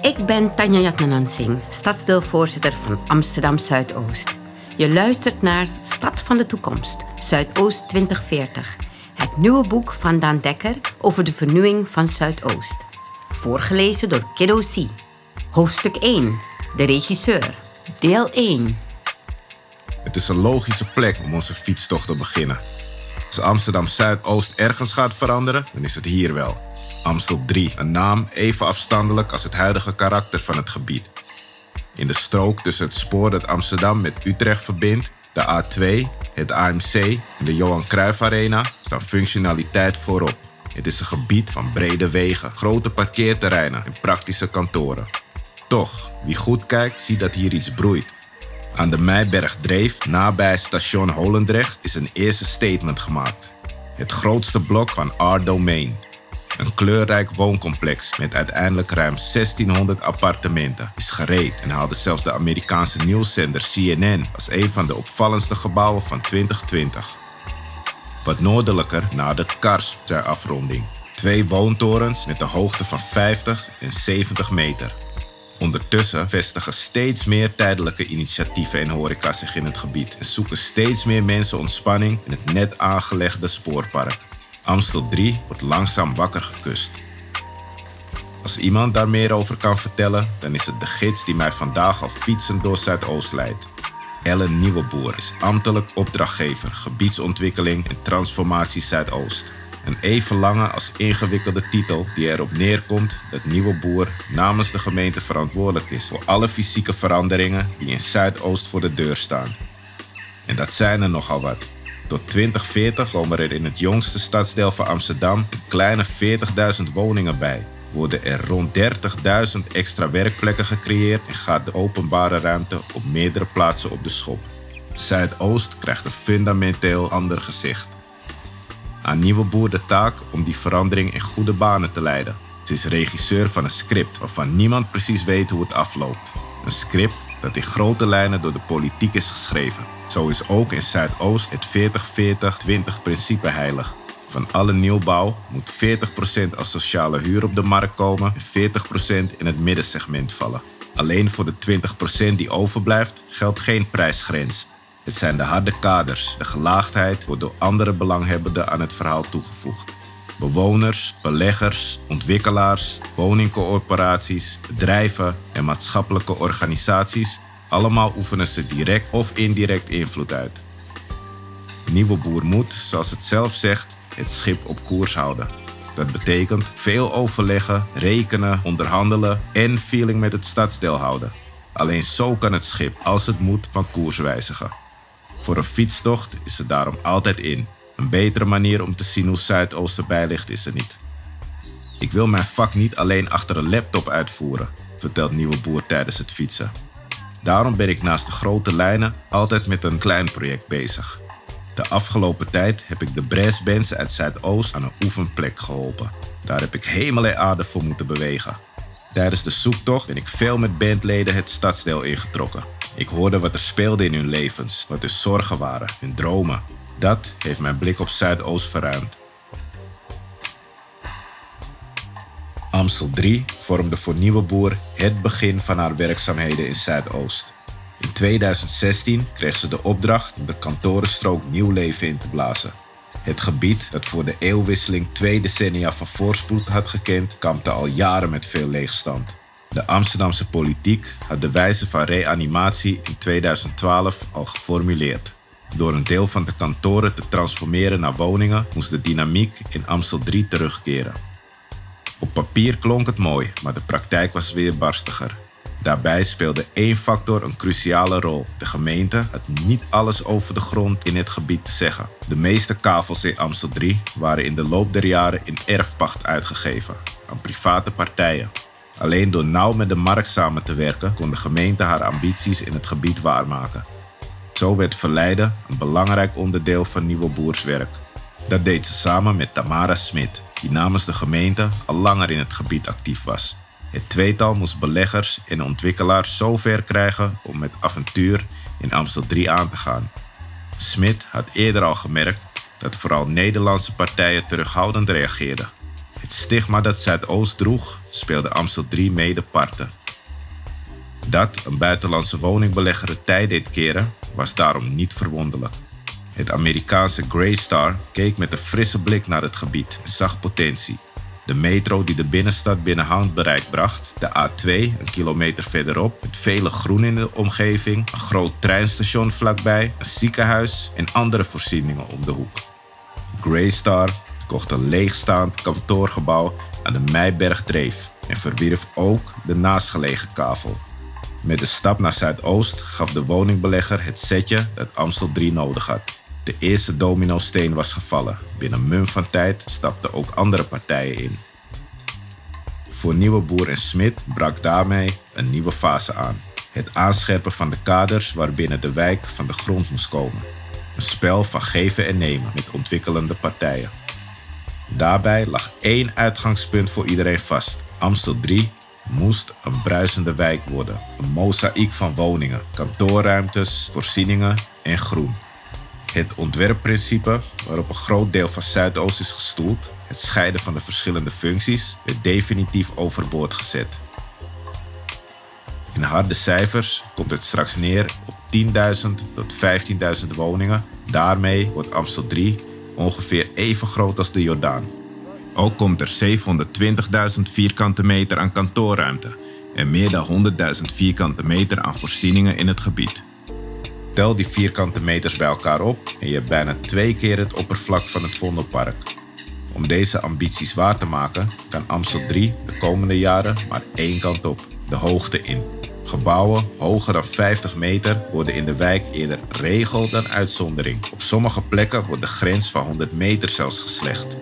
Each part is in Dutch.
Ik ben Tanja Jatnanansing, stadsdeelvoorzitter van Amsterdam Zuidoost. Je luistert naar Stad van de Toekomst, Zuidoost 2040. Het nieuwe boek van Daan Dekker over de vernieuwing van Zuidoost. Voorgelezen door Kiddo C. Hoofdstuk 1. De regisseur. Deel 1. Het is een logische plek om onze fietstocht te beginnen. Als Amsterdam Zuidoost ergens gaat veranderen, dan is het hier wel. Amstel 3, een naam even afstandelijk als het huidige karakter van het gebied. In de strook tussen het spoor dat Amsterdam met Utrecht verbindt, de A2, het AMC en de Johan Cruijff Arena staan functionaliteit voorop. Het is een gebied van brede wegen, grote parkeerterreinen en praktische kantoren. Toch, wie goed kijkt, ziet dat hier iets broeit. Aan de Meiberg Dreef, nabij station Holendrecht, is een eerste statement gemaakt. Het grootste blok van R-Domain, een kleurrijk wooncomplex met uiteindelijk ruim 1600 appartementen is gereed en haalde zelfs de Amerikaanse nieuwszender CNN als een van de opvallendste gebouwen van 2020. Wat noordelijker nadert Kars ter afronding. Twee woontorens met een hoogte van 50 en 70 meter. Ondertussen vestigen steeds meer tijdelijke initiatieven en horeca zich in het gebied en zoeken steeds meer mensen ontspanning in het net aangelegde spoorpark. Amstel 3 wordt langzaam wakker gekust. Als iemand daar meer over kan vertellen, dan is het de gids die mij vandaag al fietsend door Zuidoost leidt. Ellen Nieuweboer is ambtelijk opdrachtgever gebiedsontwikkeling en transformatie Zuidoost. Een even lange als ingewikkelde titel die erop neerkomt dat Nieuweboer namens de gemeente verantwoordelijk is voor alle fysieke veranderingen die in Zuidoost voor de deur staan. En dat zijn er nogal wat. Tot 2040 komen er in het jongste stadsdeel van Amsterdam een kleine 40.000 woningen bij. Worden er rond 30.000 extra werkplekken gecreëerd en gaat de openbare ruimte op meerdere plaatsen op de schop. Zuidoost krijgt een fundamenteel ander gezicht. Aan Nieuwe Boer de taak om die verandering in goede banen te leiden. Ze is regisseur van een script waarvan niemand precies weet hoe het afloopt. Een script dat in grote lijnen door de politiek is geschreven. Zo is ook in Zuidoost het 40-40-20 principe heilig. Van alle nieuwbouw moet 40% als sociale huur op de markt komen en 40% in het middensegment vallen. Alleen voor de 20% die overblijft geldt geen prijsgrens. Het zijn de harde kaders. De gelaagdheid wordt door andere belanghebbenden aan het verhaal toegevoegd. Bewoners, beleggers, ontwikkelaars, woningcoöperaties, bedrijven en maatschappelijke organisaties allemaal oefenen ze direct of indirect invloed uit. Nieuwe boer moet, zoals het zelf zegt, het schip op koers houden. Dat betekent veel overleggen, rekenen, onderhandelen en feeling met het stadsdeel houden. Alleen zo kan het schip, als het moet, van koers wijzigen. Voor een fietstocht is het daarom altijd in. Een betere manier om te zien hoe Zuidoost erbij ligt is er niet. Ik wil mijn vak niet alleen achter een laptop uitvoeren, vertelt Nieuwe Boer tijdens het fietsen. Daarom ben ik naast de grote lijnen altijd met een klein project bezig. De afgelopen tijd heb ik de brassbands uit Zuidoost aan een oefenplek geholpen. Daar heb ik hemel en aarde voor moeten bewegen. Tijdens de zoektocht ben ik veel met bandleden het stadsdeel ingetrokken. Ik hoorde wat er speelde in hun levens, wat hun zorgen waren, hun dromen. Dat heeft mijn blik op Zuidoost verruimd. Amstel 3 vormde voor Nieuwe Boer het begin van haar werkzaamheden in Zuidoost. In 2016 kreeg ze de opdracht om de kantorenstrook nieuw leven in te blazen. Het gebied, dat voor de eeuwwisseling twee decennia van voorspoed had gekend, kampte al jaren met veel leegstand. De Amsterdamse politiek had de wijze van reanimatie in 2012 al geformuleerd. Door een deel van de kantoren te transformeren naar woningen moest de dynamiek in Amstel 3 terugkeren. Op papier klonk het mooi, maar de praktijk was weer barstiger. Daarbij speelde één factor een cruciale rol. De gemeente had niet alles over de grond in het gebied te zeggen. De meeste kavels in Amstel 3 waren in de loop der jaren in erfpacht uitgegeven aan private partijen. Alleen door nauw met de markt samen te werken kon de gemeente haar ambities in het gebied waarmaken. Zo werd verleiden een belangrijk onderdeel van Nieuwe Boerswerk. Dat deed ze samen met Tamara Smit, die namens de gemeente al langer in het gebied actief was. Het tweetal moest beleggers en ontwikkelaars zo ver krijgen om met avontuur in Amstel 3 aan te gaan. Smit had eerder al gemerkt dat vooral Nederlandse partijen terughoudend reageerden. Het stigma dat Zuidoost droeg speelde Amstel 3 mede parten. Dat een buitenlandse woningbelegger het tijd deed keren, was daarom niet verwonderlijk. Het Amerikaanse Greystar keek met een frisse blik naar het gebied en zag potentie. De metro die de binnenstad binnen handbereik bracht, de A2 een kilometer verderop, met vele groen in de omgeving, een groot treinstation vlakbij, een ziekenhuis en andere voorzieningen om de hoek. Greystar kocht een leegstaand kantoorgebouw aan de Meiberg Dreef en verwierf ook de naastgelegen kavel. Met de stap naar Zuidoost gaf de woningbelegger het setje dat Amstel 3 nodig had. De eerste dominosteen was gevallen. Binnen mum van tijd stapten ook andere partijen in. Voor nieuwe boer en Smit brak daarmee een nieuwe fase aan. Het aanscherpen van de kaders waarbinnen de wijk van de grond moest komen. Een spel van geven en nemen met ontwikkelende partijen. Daarbij lag één uitgangspunt voor iedereen vast. Amstel 3 moest een bruisende wijk worden. Een mozaïek van woningen, kantoorruimtes, voorzieningen en groen. Het ontwerpprincipe, waarop een groot deel van Zuidoost is gestoeld, het scheiden van de verschillende functies, werd definitief overboord gezet. In harde cijfers komt het straks neer op 10.000 tot 15.000 woningen. Daarmee wordt Amstel 3 ongeveer even groot als de Jordaan. Ook komt er 720.000 vierkante meter aan kantoorruimte en meer dan 100.000 vierkante meter aan voorzieningen in het gebied. Tel die vierkante meters bij elkaar op en je hebt bijna twee keer het oppervlak van het Vondelpark. Om deze ambities waar te maken, kan Amstel 3 de komende jaren maar één kant op, de hoogte in. Gebouwen hoger dan 50 meter worden in de wijk eerder regel dan uitzondering. Op sommige plekken wordt de grens van 100 meter zelfs geslecht.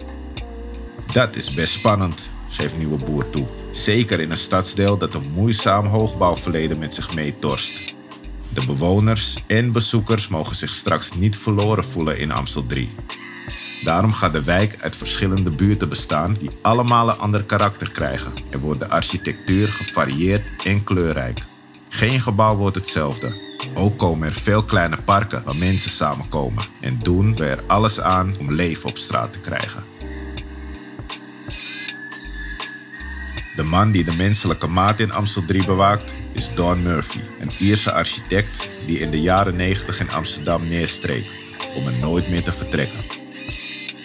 Dat is best spannend, geeft Nieuwe Boer toe. Zeker in een stadsdeel dat een moeizaam hoogbouwverleden met zich meetorst. De bewoners en bezoekers mogen zich straks niet verloren voelen in Amstel 3. Daarom gaat de wijk uit verschillende buurten bestaan die allemaal een ander karakter krijgen en wordt de architectuur gevarieerd en kleurrijk. Geen gebouw wordt hetzelfde. Ook komen er veel kleine parken waar mensen samenkomen en doen we er alles aan om leven op straat te krijgen. De man die de menselijke maat in Amstel 3 bewaakt is Don Murphy, een Ierse architect die in de jaren 90 in Amsterdam neerstreek om er nooit meer te vertrekken.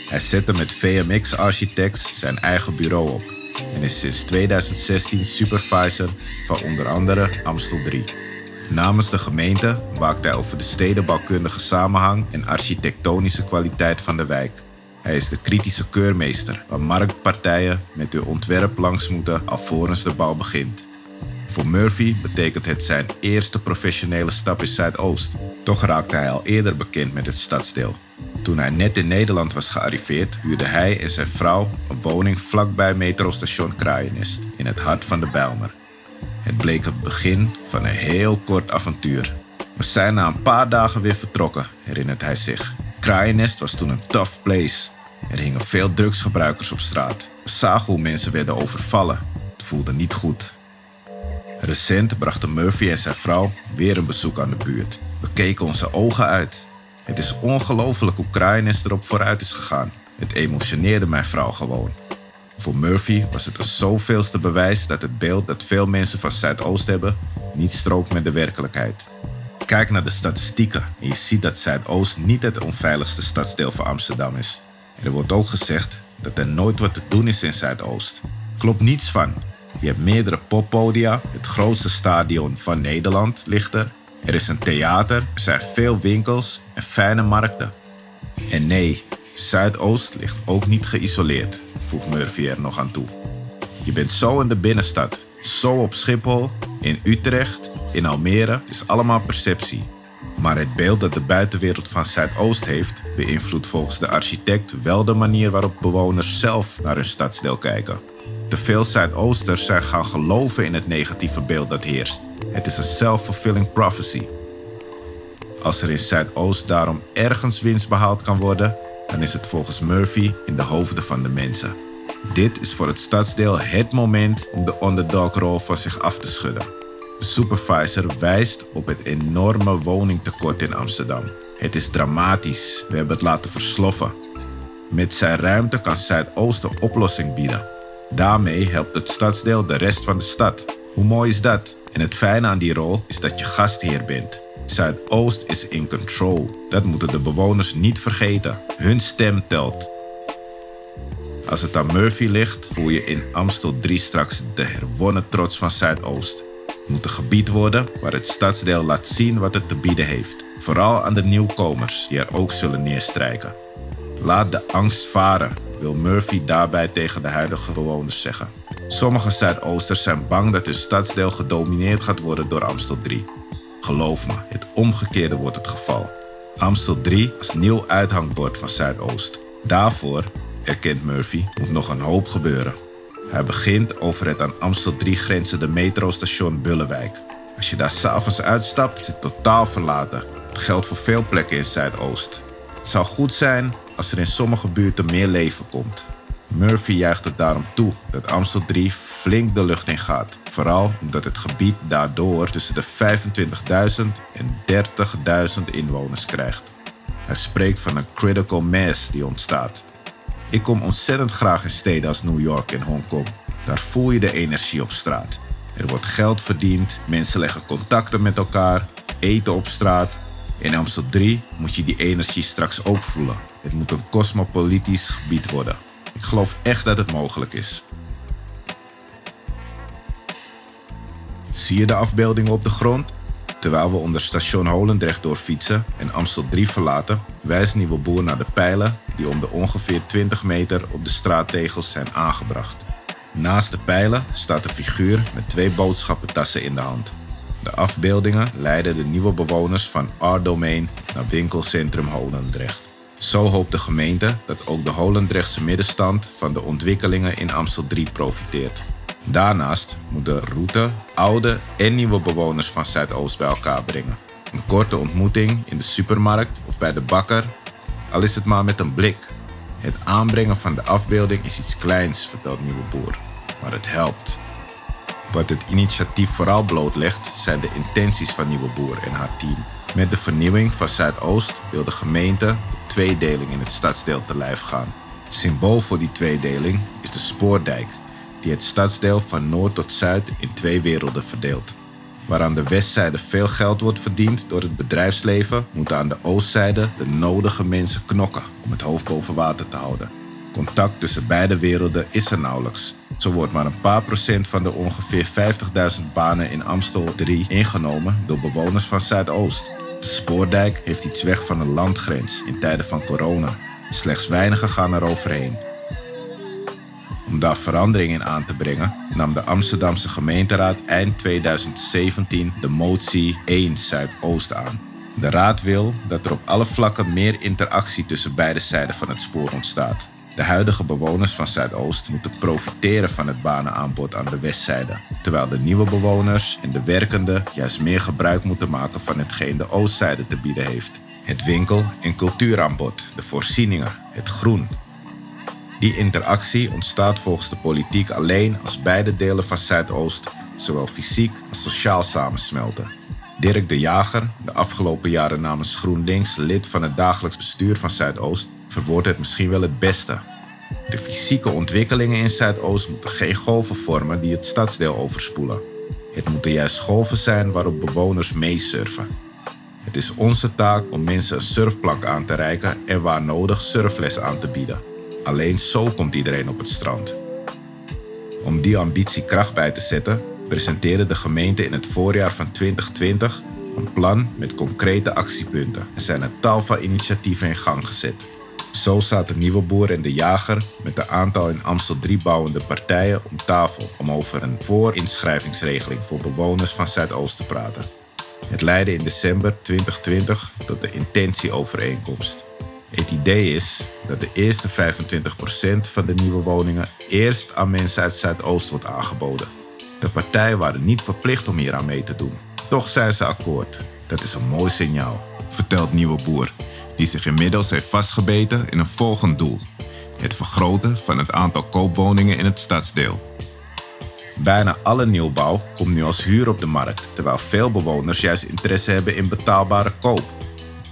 Hij zette met VMX Architects zijn eigen bureau op en is sinds 2016 supervisor van onder andere Amstel 3. Namens de gemeente waakt hij over de stedenbouwkundige samenhang en architectonische kwaliteit van de wijk. Hij is de kritische keurmeester, waar marktpartijen met hun ontwerp langs moeten alvorens de bouw begint. Voor Murphy betekent het zijn eerste professionele stap in Zuidoost. Toch raakte hij al eerder bekend met het stadsdeel. Toen hij net in Nederland was gearriveerd, huurde hij en zijn vrouw een woning vlakbij metrostation Kraaienest, in het hart van de Bijlmer. Het bleek het begin van een heel kort avontuur. We zijn na een paar dagen weer vertrokken, herinnert hij zich. Kraaienest was toen een tough place. Er hingen veel drugsgebruikers op straat. We zagen hoe mensen werden overvallen. Het voelde niet goed. Recent brachten Murphy en zijn vrouw weer een bezoek aan de buurt. We keken onze ogen uit. Het is ongelooflijk hoe Kraaienest erop vooruit is gegaan. Het emotioneerde mijn vrouw gewoon. Voor Murphy was het een zoveelste bewijs dat het beeld dat veel mensen van Zuidoost hebben niet strookt met de werkelijkheid. Kijk naar de statistieken en je ziet dat Zuidoost niet het onveiligste stadsdeel van Amsterdam is. Er wordt ook gezegd dat er nooit wat te doen is in Zuidoost. Klopt niets van. Je hebt meerdere poppodia, het grootste stadion van Nederland ligt er. Er is een theater, er zijn veel winkels en fijne markten. En nee, Zuidoost ligt ook niet geïsoleerd, voegt Murphy er nog aan toe. Je bent zo in de binnenstad, zo op Schiphol, in Utrecht, in Almere. Is allemaal perceptie. Maar het beeld dat de buitenwereld van Zuidoost heeft, beïnvloedt volgens de architect wel de manier waarop bewoners zelf naar hun stadsdeel kijken. Te veel Zuidoosters zijn gaan geloven in het negatieve beeld dat heerst. Het is een self-fulfilling prophecy. Als er in Zuidoost daarom ergens winst behaald kan worden, dan is het volgens Murphy in de hoofden van de mensen. Dit is voor het stadsdeel het moment om de underdog-rol van zich af te schudden. De supervisor wijst op het enorme woningtekort in Amsterdam. Het is dramatisch, we hebben het laten versloffen. Met zijn ruimte kan een oplossing bieden. Daarmee helpt het stadsdeel de rest van de stad. Hoe mooi is dat? En het fijne aan die rol is dat je gastheer bent. Zuidoost is in control. Dat moeten de bewoners niet vergeten. Hun stem telt. Als het aan Murphy ligt, voel je in Amstel 3 straks de herwonnen trots van Zuidoost. Moet een gebied worden waar het stadsdeel laat zien wat het te bieden heeft. Vooral aan de nieuwkomers die er ook zullen neerstrijken. Laat de angst varen, wil Murphy daarbij tegen de huidige bewoners zeggen. Sommige Zuidoosters zijn bang dat hun stadsdeel gedomineerd gaat worden door Amstel 3. Geloof me, het omgekeerde wordt het geval. Amstel 3 als nieuw uithangbord van Zuidoost. Daarvoor, erkent Murphy, moet nog een hoop gebeuren. Hij begint over het aan Amstel 3 grenzende metrostation Bullenwijk. Als je daar s'avonds uitstapt, is het totaal verlaten. Het geldt voor veel plekken in Zuidoost. Het zou goed zijn als er in sommige buurten meer leven komt. Murphy juicht het daarom toe dat Amstel 3 flink de lucht in gaat. Vooral omdat het gebied daardoor tussen de 25.000 en 30.000 inwoners krijgt. Hij spreekt van een critical mass die ontstaat. Ik kom ontzettend graag in steden als New York en Hongkong. Daar voel je de energie op straat. Er wordt geld verdiend, mensen leggen contacten met elkaar, eten op straat. In Amstel 3 moet je die energie straks ook voelen. Het moet een cosmopolitisch gebied worden. Ik geloof echt dat het mogelijk is. Zie je de afbeeldingen op de grond? Terwijl we onder station Holendrecht doorfietsen en Amstel 3 verlaten, wijst Nieuwe Boer naar de pijlen die om de ongeveer 20 meter op de straattegels zijn aangebracht. Naast de pijlen staat een figuur met twee boodschappentassen in de hand. De afbeeldingen leiden de nieuwe bewoners van R-domein naar winkelcentrum Holendrecht. Zo hoopt de gemeente dat ook de Holendrechtse middenstand van de ontwikkelingen in Amstel 3 profiteert. Daarnaast moet de route oude en nieuwe bewoners van Zuidoost bij elkaar brengen. Een korte ontmoeting in de supermarkt of bij de bakker, al is het maar met een blik. Het aanbrengen van de afbeelding is iets kleins, vertelt Nieuwe Boer, maar het helpt. Wat het initiatief vooral blootlegt zijn de intenties van Nieuwe Boer en haar team. Met de vernieuwing van Zuidoost wil de gemeente de tweedeling in het stadsdeel te lijf gaan. Symbool voor die tweedeling is de spoordijk, die het stadsdeel van noord tot zuid in twee werelden verdeelt. Waar aan de westzijde veel geld wordt verdiend door het bedrijfsleven, moeten aan de oostzijde de nodige mensen knokken om het hoofd boven water te houden. Contact tussen beide werelden is er nauwelijks. Zo wordt maar een paar procent van de ongeveer 50.000 banen in Amstel 3 ingenomen door bewoners van Zuidoost. De spoordijk heeft iets weg van een landgrens in tijden van corona. Slechts weinigen gaan er overheen. Om daar verandering in aan te brengen, nam de Amsterdamse gemeenteraad eind 2017 de motie 1 Zuidoost aan. De raad wil dat er op alle vlakken meer interactie tussen beide zijden van het spoor ontstaat. De huidige bewoners van Zuidoost moeten profiteren van het banenaanbod aan de westzijde, terwijl de nieuwe bewoners en de werkenden juist meer gebruik moeten maken van hetgeen de oostzijde te bieden heeft. Het winkel- en cultuuraanbod, de voorzieningen, het groen, die interactie ontstaat volgens de politiek alleen als beide delen van Zuidoost zowel fysiek als sociaal samensmelten. Dirk de Jager, de afgelopen jaren namens GroenLinks lid van het dagelijks bestuur van Zuidoost, verwoordt het misschien wel het beste. De fysieke ontwikkelingen in Zuidoost moeten geen golven vormen die het stadsdeel overspoelen. Het moeten juist golven zijn waarop bewoners meesurfen. Het is onze taak om mensen een surfplank aan te reiken en waar nodig surfles aan te bieden. Alleen zo komt iedereen op het strand. Om die ambitie kracht bij te zetten, presenteerde de gemeente in het voorjaar van 2020 een plan met concrete actiepunten en zijn een tal van initiatieven in gang gezet. Zo de Nieuwe Boer en de Jager met een aantal in Amstel 3 bouwende partijen om tafel om over een voorinschrijvingsregeling voor bewoners van Zuidoost te praten. Het leidde in december 2020 tot de intentieovereenkomst. Het idee is dat de eerste 25% van de nieuwe woningen eerst aan mensen uit Zuidoost wordt aangeboden. De partijen waren niet verplicht om hier aan mee te doen. Toch zijn ze akkoord. Dat is een mooi signaal, vertelt Nieuwe Boer, die zich inmiddels heeft vastgebeten in een volgend doel: het vergroten van het aantal koopwoningen in het stadsdeel. Bijna alle nieuwbouw komt nu als huur op de markt, terwijl veel bewoners juist interesse hebben in betaalbare koop.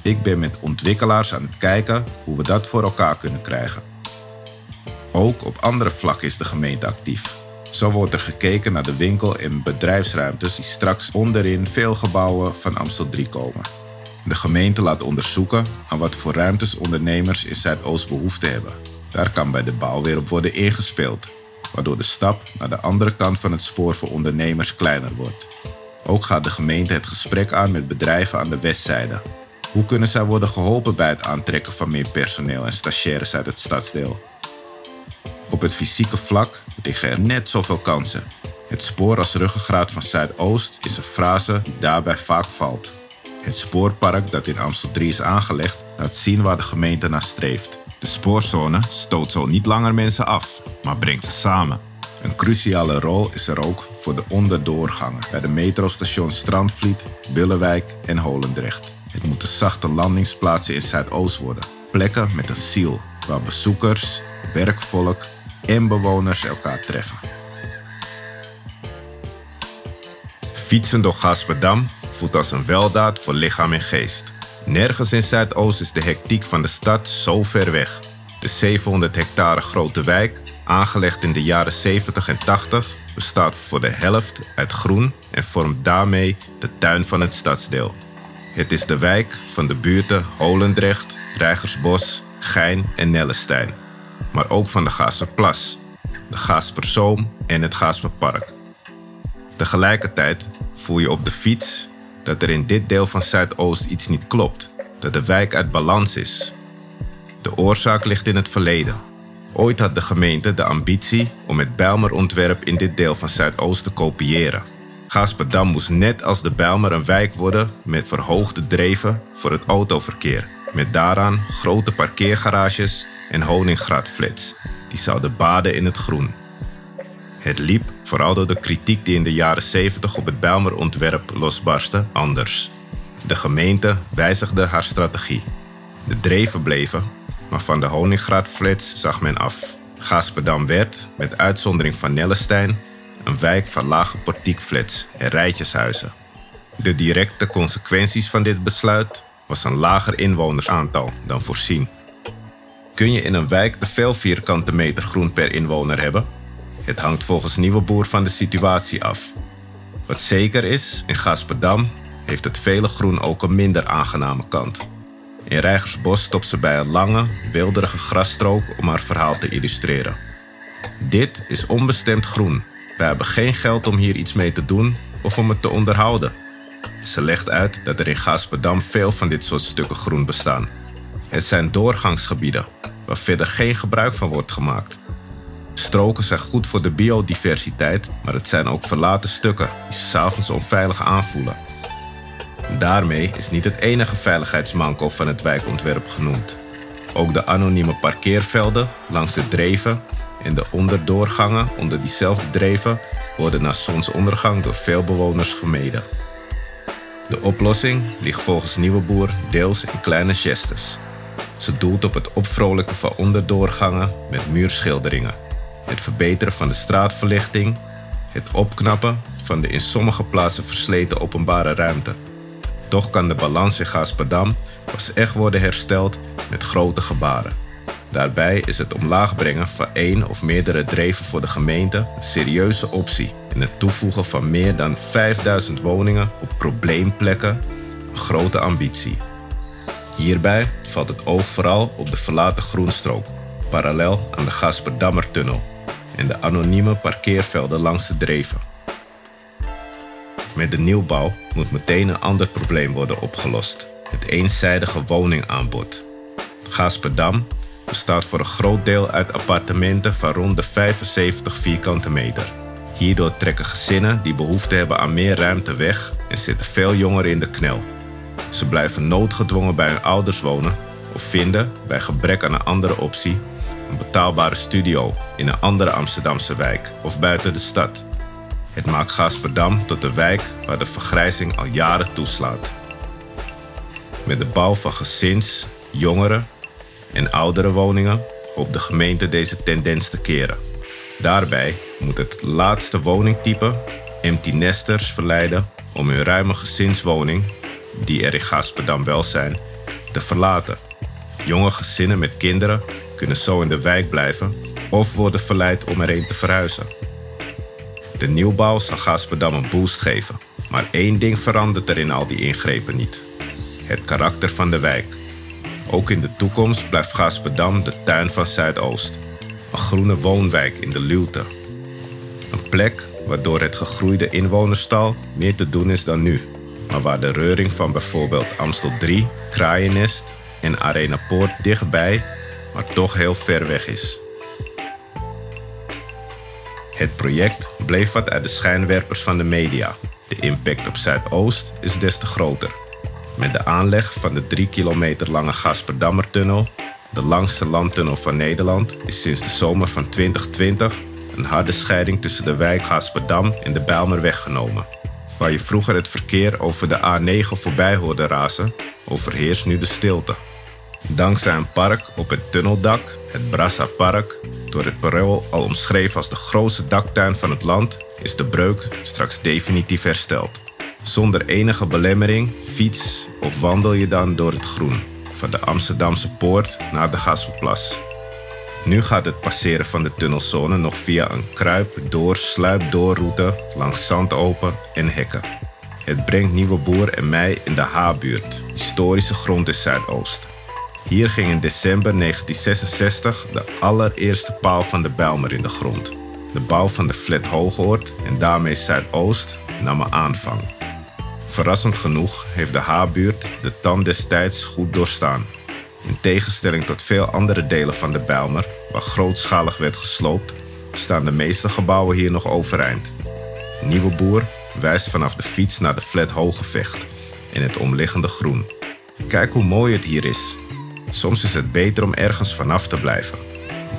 Ik ben met ontwikkelaars aan het kijken hoe we dat voor elkaar kunnen krijgen. Ook op andere vlakken is de gemeente actief. Zo wordt er gekeken naar de winkel- en bedrijfsruimtes die straks onderin veel gebouwen van Amstel 3 komen. De gemeente laat onderzoeken aan wat voor ruimtes ondernemers in Zuidoost behoefte hebben. Daar kan bij de bouw weer op worden ingespeeld, waardoor de stap naar de andere kant van het spoor voor ondernemers kleiner wordt. Ook gaat de gemeente het gesprek aan met bedrijven aan de westzijde. Hoe kunnen zij worden geholpen bij het aantrekken van meer personeel en stagiaires uit het stadsdeel? Op het fysieke vlak liggen er net zoveel kansen. Het spoor als ruggengraat van Zuidoost is een frase die daarbij vaak valt. Het spoorpark dat in Amstel 3 is aangelegd laat zien waar de gemeente naar streeft. De spoorzone stoot zo niet langer mensen af, maar brengt ze samen. Een cruciale rol is er ook voor de onderdoorgangen bij de metrostations Strandvliet, Bullewijk en Holendrecht. Het moeten zachte landingsplaatsen in Zuidoost worden. Plekken met een ziel, waar bezoekers, werkvolk en bewoners elkaar treffen. Fietsen door Gasperdam voelt als een weldaad voor lichaam en geest. Nergens in Zuidoost is de hectiek van de stad zo ver weg. De 700 hectare grote wijk, aangelegd in de jaren 70 en 80, bestaat voor de helft uit groen en vormt daarmee de tuin van het stadsdeel. Het is de wijk van de buurten Holendrecht, Rijgersbos, Gein en Nellestein. Maar ook van de Gaasperplas, de Gaasperzoom en het Gaasperpark. Tegelijkertijd voel je op de fiets dat er in dit deel van Zuidoost iets niet klopt, dat de wijk uit balans is. De oorzaak ligt in het verleden. Ooit had de gemeente de ambitie om het Bijlmer-ontwerp in dit deel van Zuidoost te kopiëren. Gasperdam moest net als de Bijlmer een wijk worden met verhoogde dreven voor het autoverkeer, met daaraan grote parkeergarages en honingraadflats, die zouden baden in het groen. Het liep, vooral door de kritiek die in de jaren 70 op het Bijlmer-ontwerp losbarstte, anders. De gemeente wijzigde haar strategie. De dreven bleven, maar van de Honingraadflats zag men af. Gasperdam werd, met uitzondering van Nellestein, een wijk van lage portiekflats en rijtjeshuizen. De directe consequenties van dit besluit was een lager inwonersaantal dan voorzien. Kun je in een wijk te veel vierkante meter groen per inwoner hebben? Het hangt volgens Nieuwe Boer van de situatie af. Wat zeker is, in Gasperdam heeft het vele groen ook een minder aangename kant. In Rijgersbos stopt ze bij een lange, wilderige grasstrook om haar verhaal te illustreren. Dit is onbestemd groen. We hebben geen geld om hier iets mee te doen of om het te onderhouden. Ze legt uit dat er in Gasperdam veel van dit soort stukken groen bestaan. Het zijn doorgangsgebieden waar verder geen gebruik van wordt gemaakt. Stroken zijn goed voor de biodiversiteit, maar het zijn ook verlaten stukken die s'avonds onveilig aanvoelen. Daarmee is niet het enige veiligheidsmanko van het wijkontwerp genoemd. Ook de anonieme parkeervelden langs de dreven en de onderdoorgangen onder diezelfde dreven worden na zonsondergang door veel bewoners gemeden. De oplossing ligt volgens Nieuwe Boer deels in kleine gestes. Ze doelt op het opvrolijken van onderdoorgangen met muurschilderingen, het verbeteren van de straatverlichting, het opknappen van de in sommige plaatsen versleten openbare ruimte. Toch kan de balans in Gasperdam pas echt worden hersteld met grote gebaren. Daarbij is het omlaag brengen van één of meerdere dreven voor de gemeente een serieuze optie en het toevoegen van meer dan 5000 woningen op probleemplekken een grote ambitie. Hierbij valt het oog vooral op de verlaten groenstrook, parallel aan de Gasperdammertunnel en de anonieme parkeervelden langs de dreven. Met de nieuwbouw moet meteen een ander probleem worden opgelost: het eenzijdige woningaanbod. Gasperdam bestaat voor een groot deel uit appartementen van rond de 75 vierkante meter. Hierdoor trekken gezinnen die behoefte hebben aan meer ruimte weg en zitten veel jongeren in de knel. Ze blijven noodgedwongen bij hun ouders wonen of vinden, bij gebrek aan een andere optie, een betaalbare studio in een andere Amsterdamse wijk of buiten de stad. Het maakt Gasperdam tot de wijk waar de vergrijzing al jaren toeslaat. Met de bouw van gezins, jongeren en oudere woningen hoopt de gemeente deze tendens te keren. Daarbij moet het laatste woningtype empty nesters verleiden om hun ruime gezinswoning, die er in Gasperdam wel zijn, te verlaten. Jonge gezinnen met kinderen kunnen zo in de wijk blijven of worden verleid om erheen te verhuizen. De nieuwbouw zal Gasperdam een boost geven, maar één ding verandert er in al die ingrepen niet: het karakter van de wijk. Ook in de toekomst blijft Gasperdam de tuin van Zuidoost, een groene woonwijk in de Luwte. Een plek waardoor het gegroeide inwonerstal meer te doen is dan nu, maar waar de reuring van bijvoorbeeld Amstel 3, Kraaiennest en Arena Poort dichtbij, maar toch heel ver weg is. Het project bleef wat uit de schijnwerpers van de media. De impact op Zuidoost is des te groter. Met de aanleg van de 3 kilometer lange Gasperdammertunnel, de langste landtunnel van Nederland, is sinds de zomer van 2020 een harde scheiding tussen de wijk Gasperdam en de Bijlmer weggenomen. Waar je vroeger het verkeer over de A9 voorbij hoorde razen, overheerst nu de stilte. Dankzij een park op het tunneldak, het Brassa Park, door het Parool al omschreven als de grootste daktuin van het land, is de breuk straks definitief hersteld. Zonder enige belemmering fiets of wandel je dan door het groen, van de Amsterdamse poort naar de Gasselplas. Nu gaat het passeren van de tunnelzone nog via een kruip door sluip doorroute langs zandopen en hekken. Het brengt Nieuwe Boer en mij in de H-buurt, historische grond in Zuidoost. Hier ging in december 1966 de allereerste paal van de Bijlmer in de grond. De bouw van de flat Hoogoord en daarmee Zuidoost nam een aanvang. Verrassend genoeg heeft de H-buurt de tand destijds goed doorstaan. In tegenstelling tot veel andere delen van de Bijlmer, waar grootschalig werd gesloopt, staan de meeste gebouwen hier nog overeind. Nieuwe Boer wijst vanaf de fiets naar de flat Hogevecht en het omliggende groen. Kijk hoe mooi het hier is. Soms is het beter om ergens vanaf te blijven.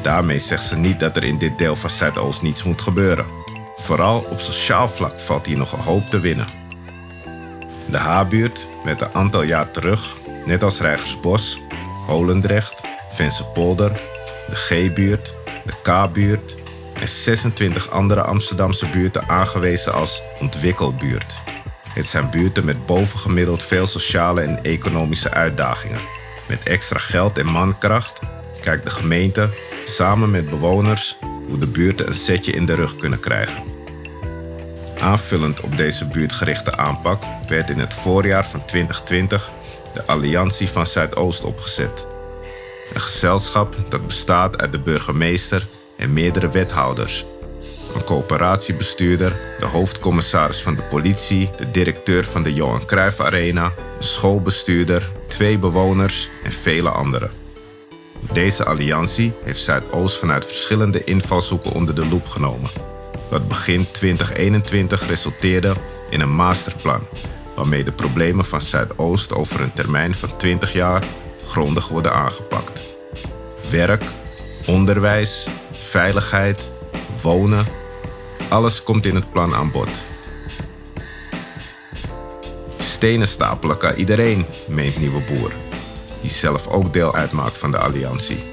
Daarmee zegt ze niet dat er in dit deel van Zuidoost niets moet gebeuren. Vooral op sociaal vlak valt hier nog een hoop te winnen. De H-buurt werd een aantal jaar terug, net als Rijgersbos, Holendrecht, Vensenpolder, de G-buurt, de K-buurt en 26 andere Amsterdamse buurten aangewezen als ontwikkelbuurt. Het zijn buurten met bovengemiddeld veel sociale en economische uitdagingen. Met extra geld en mankracht kijkt de gemeente samen met bewoners hoe de buurten een setje in de rug kunnen krijgen. Aanvullend op deze buurtgerichte aanpak werd in het voorjaar van 2020 de Alliantie van Zuidoost opgezet. Een gezelschap dat bestaat uit de burgemeester en meerdere wethouders. Een coöperatiebestuurder, de hoofdcommissaris van de politie, de directeur van de Johan Cruijff Arena, een schoolbestuurder, twee bewoners en vele anderen. Deze alliantie heeft Zuidoost vanuit verschillende invalshoeken onder de loep genomen. Wat begin 2021 resulteerde in een masterplan waarmee de problemen van Zuidoost over een termijn van 20 jaar grondig worden aangepakt. Werk, onderwijs, veiligheid, wonen, alles komt in het plan aan bod. Stenen stapelen kan iedereen, meent Nieuwe Boer, die zelf ook deel uitmaakt van de alliantie.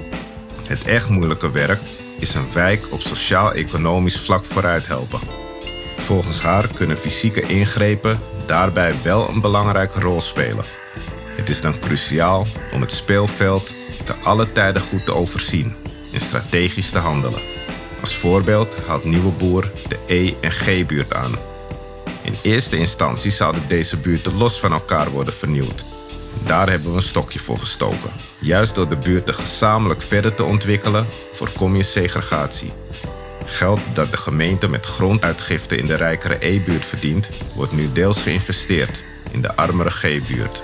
Het echt moeilijke werk is een wijk op sociaal-economisch vlak vooruit helpen. Volgens haar kunnen fysieke ingrepen daarbij wel een belangrijke rol spelen. Het is dan cruciaal om het speelveld te alle tijden goed te overzien en strategisch te handelen. Als voorbeeld haalt Nieuwe Boer de E- en G-buurt aan. In eerste instantie zouden deze buurten los van elkaar worden vernieuwd. Daar hebben we een stokje voor gestoken. Juist door de buurten gezamenlijk verder te ontwikkelen, voorkom je segregatie. Geld dat de gemeente met gronduitgifte in de rijkere E-buurt verdient, wordt nu deels geïnvesteerd in de armere G-buurt.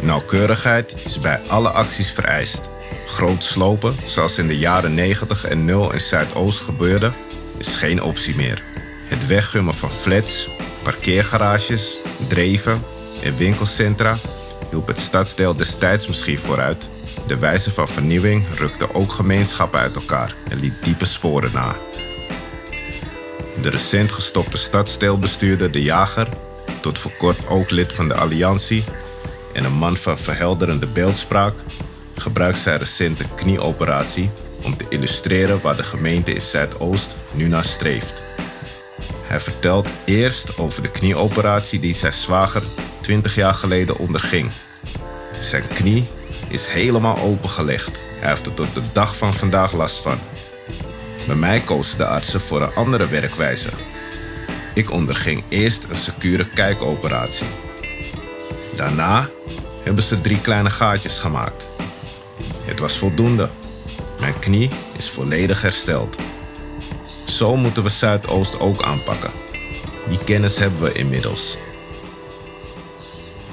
Nauwkeurigheid is bij alle acties vereist. Groot slopen, zoals in de jaren 90 en 0 in Zuidoost gebeurde, is geen optie meer. Het weggummen van flats, parkeergarages, dreven en winkelcentra hielp het stadsdeel destijds misschien vooruit, de wijze van vernieuwing rukte ook gemeenschappen uit elkaar en liet diepe sporen na. De recent gestopte stadsdeelbestuurder De Jager, tot voor kort ook lid van de Alliantie en een man van verhelderende beeldspraak, gebruikt zijn recente knieoperatie om te illustreren waar de gemeente in Zuidoost nu naar streeft. Hij vertelt eerst over de knieoperatie die zijn zwager 20 jaar geleden onderging. Zijn knie is helemaal opengelegd Hij heeft er tot de dag van vandaag last van. Bij mij kozen de artsen voor een andere werkwijze. Ik onderging eerst een secure kijkoperatie. Daarna hebben ze drie kleine gaatjes gemaakt. Het was voldoende. Mijn knie is volledig hersteld. Zo moeten we Zuidoost ook aanpakken. Die kennis hebben we inmiddels.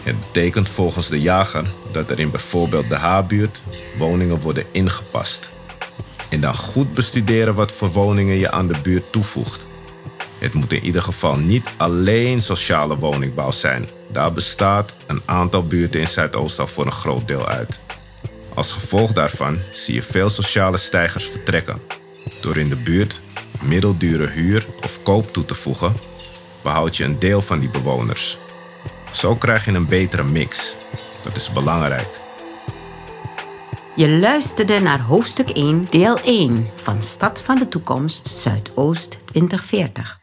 Het betekent volgens de jager dat er in bijvoorbeeld de H-buurt woningen worden ingepast. En dan goed bestuderen wat voor woningen je aan de buurt toevoegt. Het moet in ieder geval niet alleen sociale woningbouw zijn. Daar bestaat een aantal buurten in Zuidoost al voor een groot deel uit. Als gevolg daarvan zie je veel sociale stijgers vertrekken. Door in de buurt middeldure huur of koop toe te voegen, behoud je een deel van die bewoners. Zo krijg je een betere mix. Dat is belangrijk. Je luisterde naar hoofdstuk 1, deel 1 van Stad van de Toekomst Zuidoost 2040.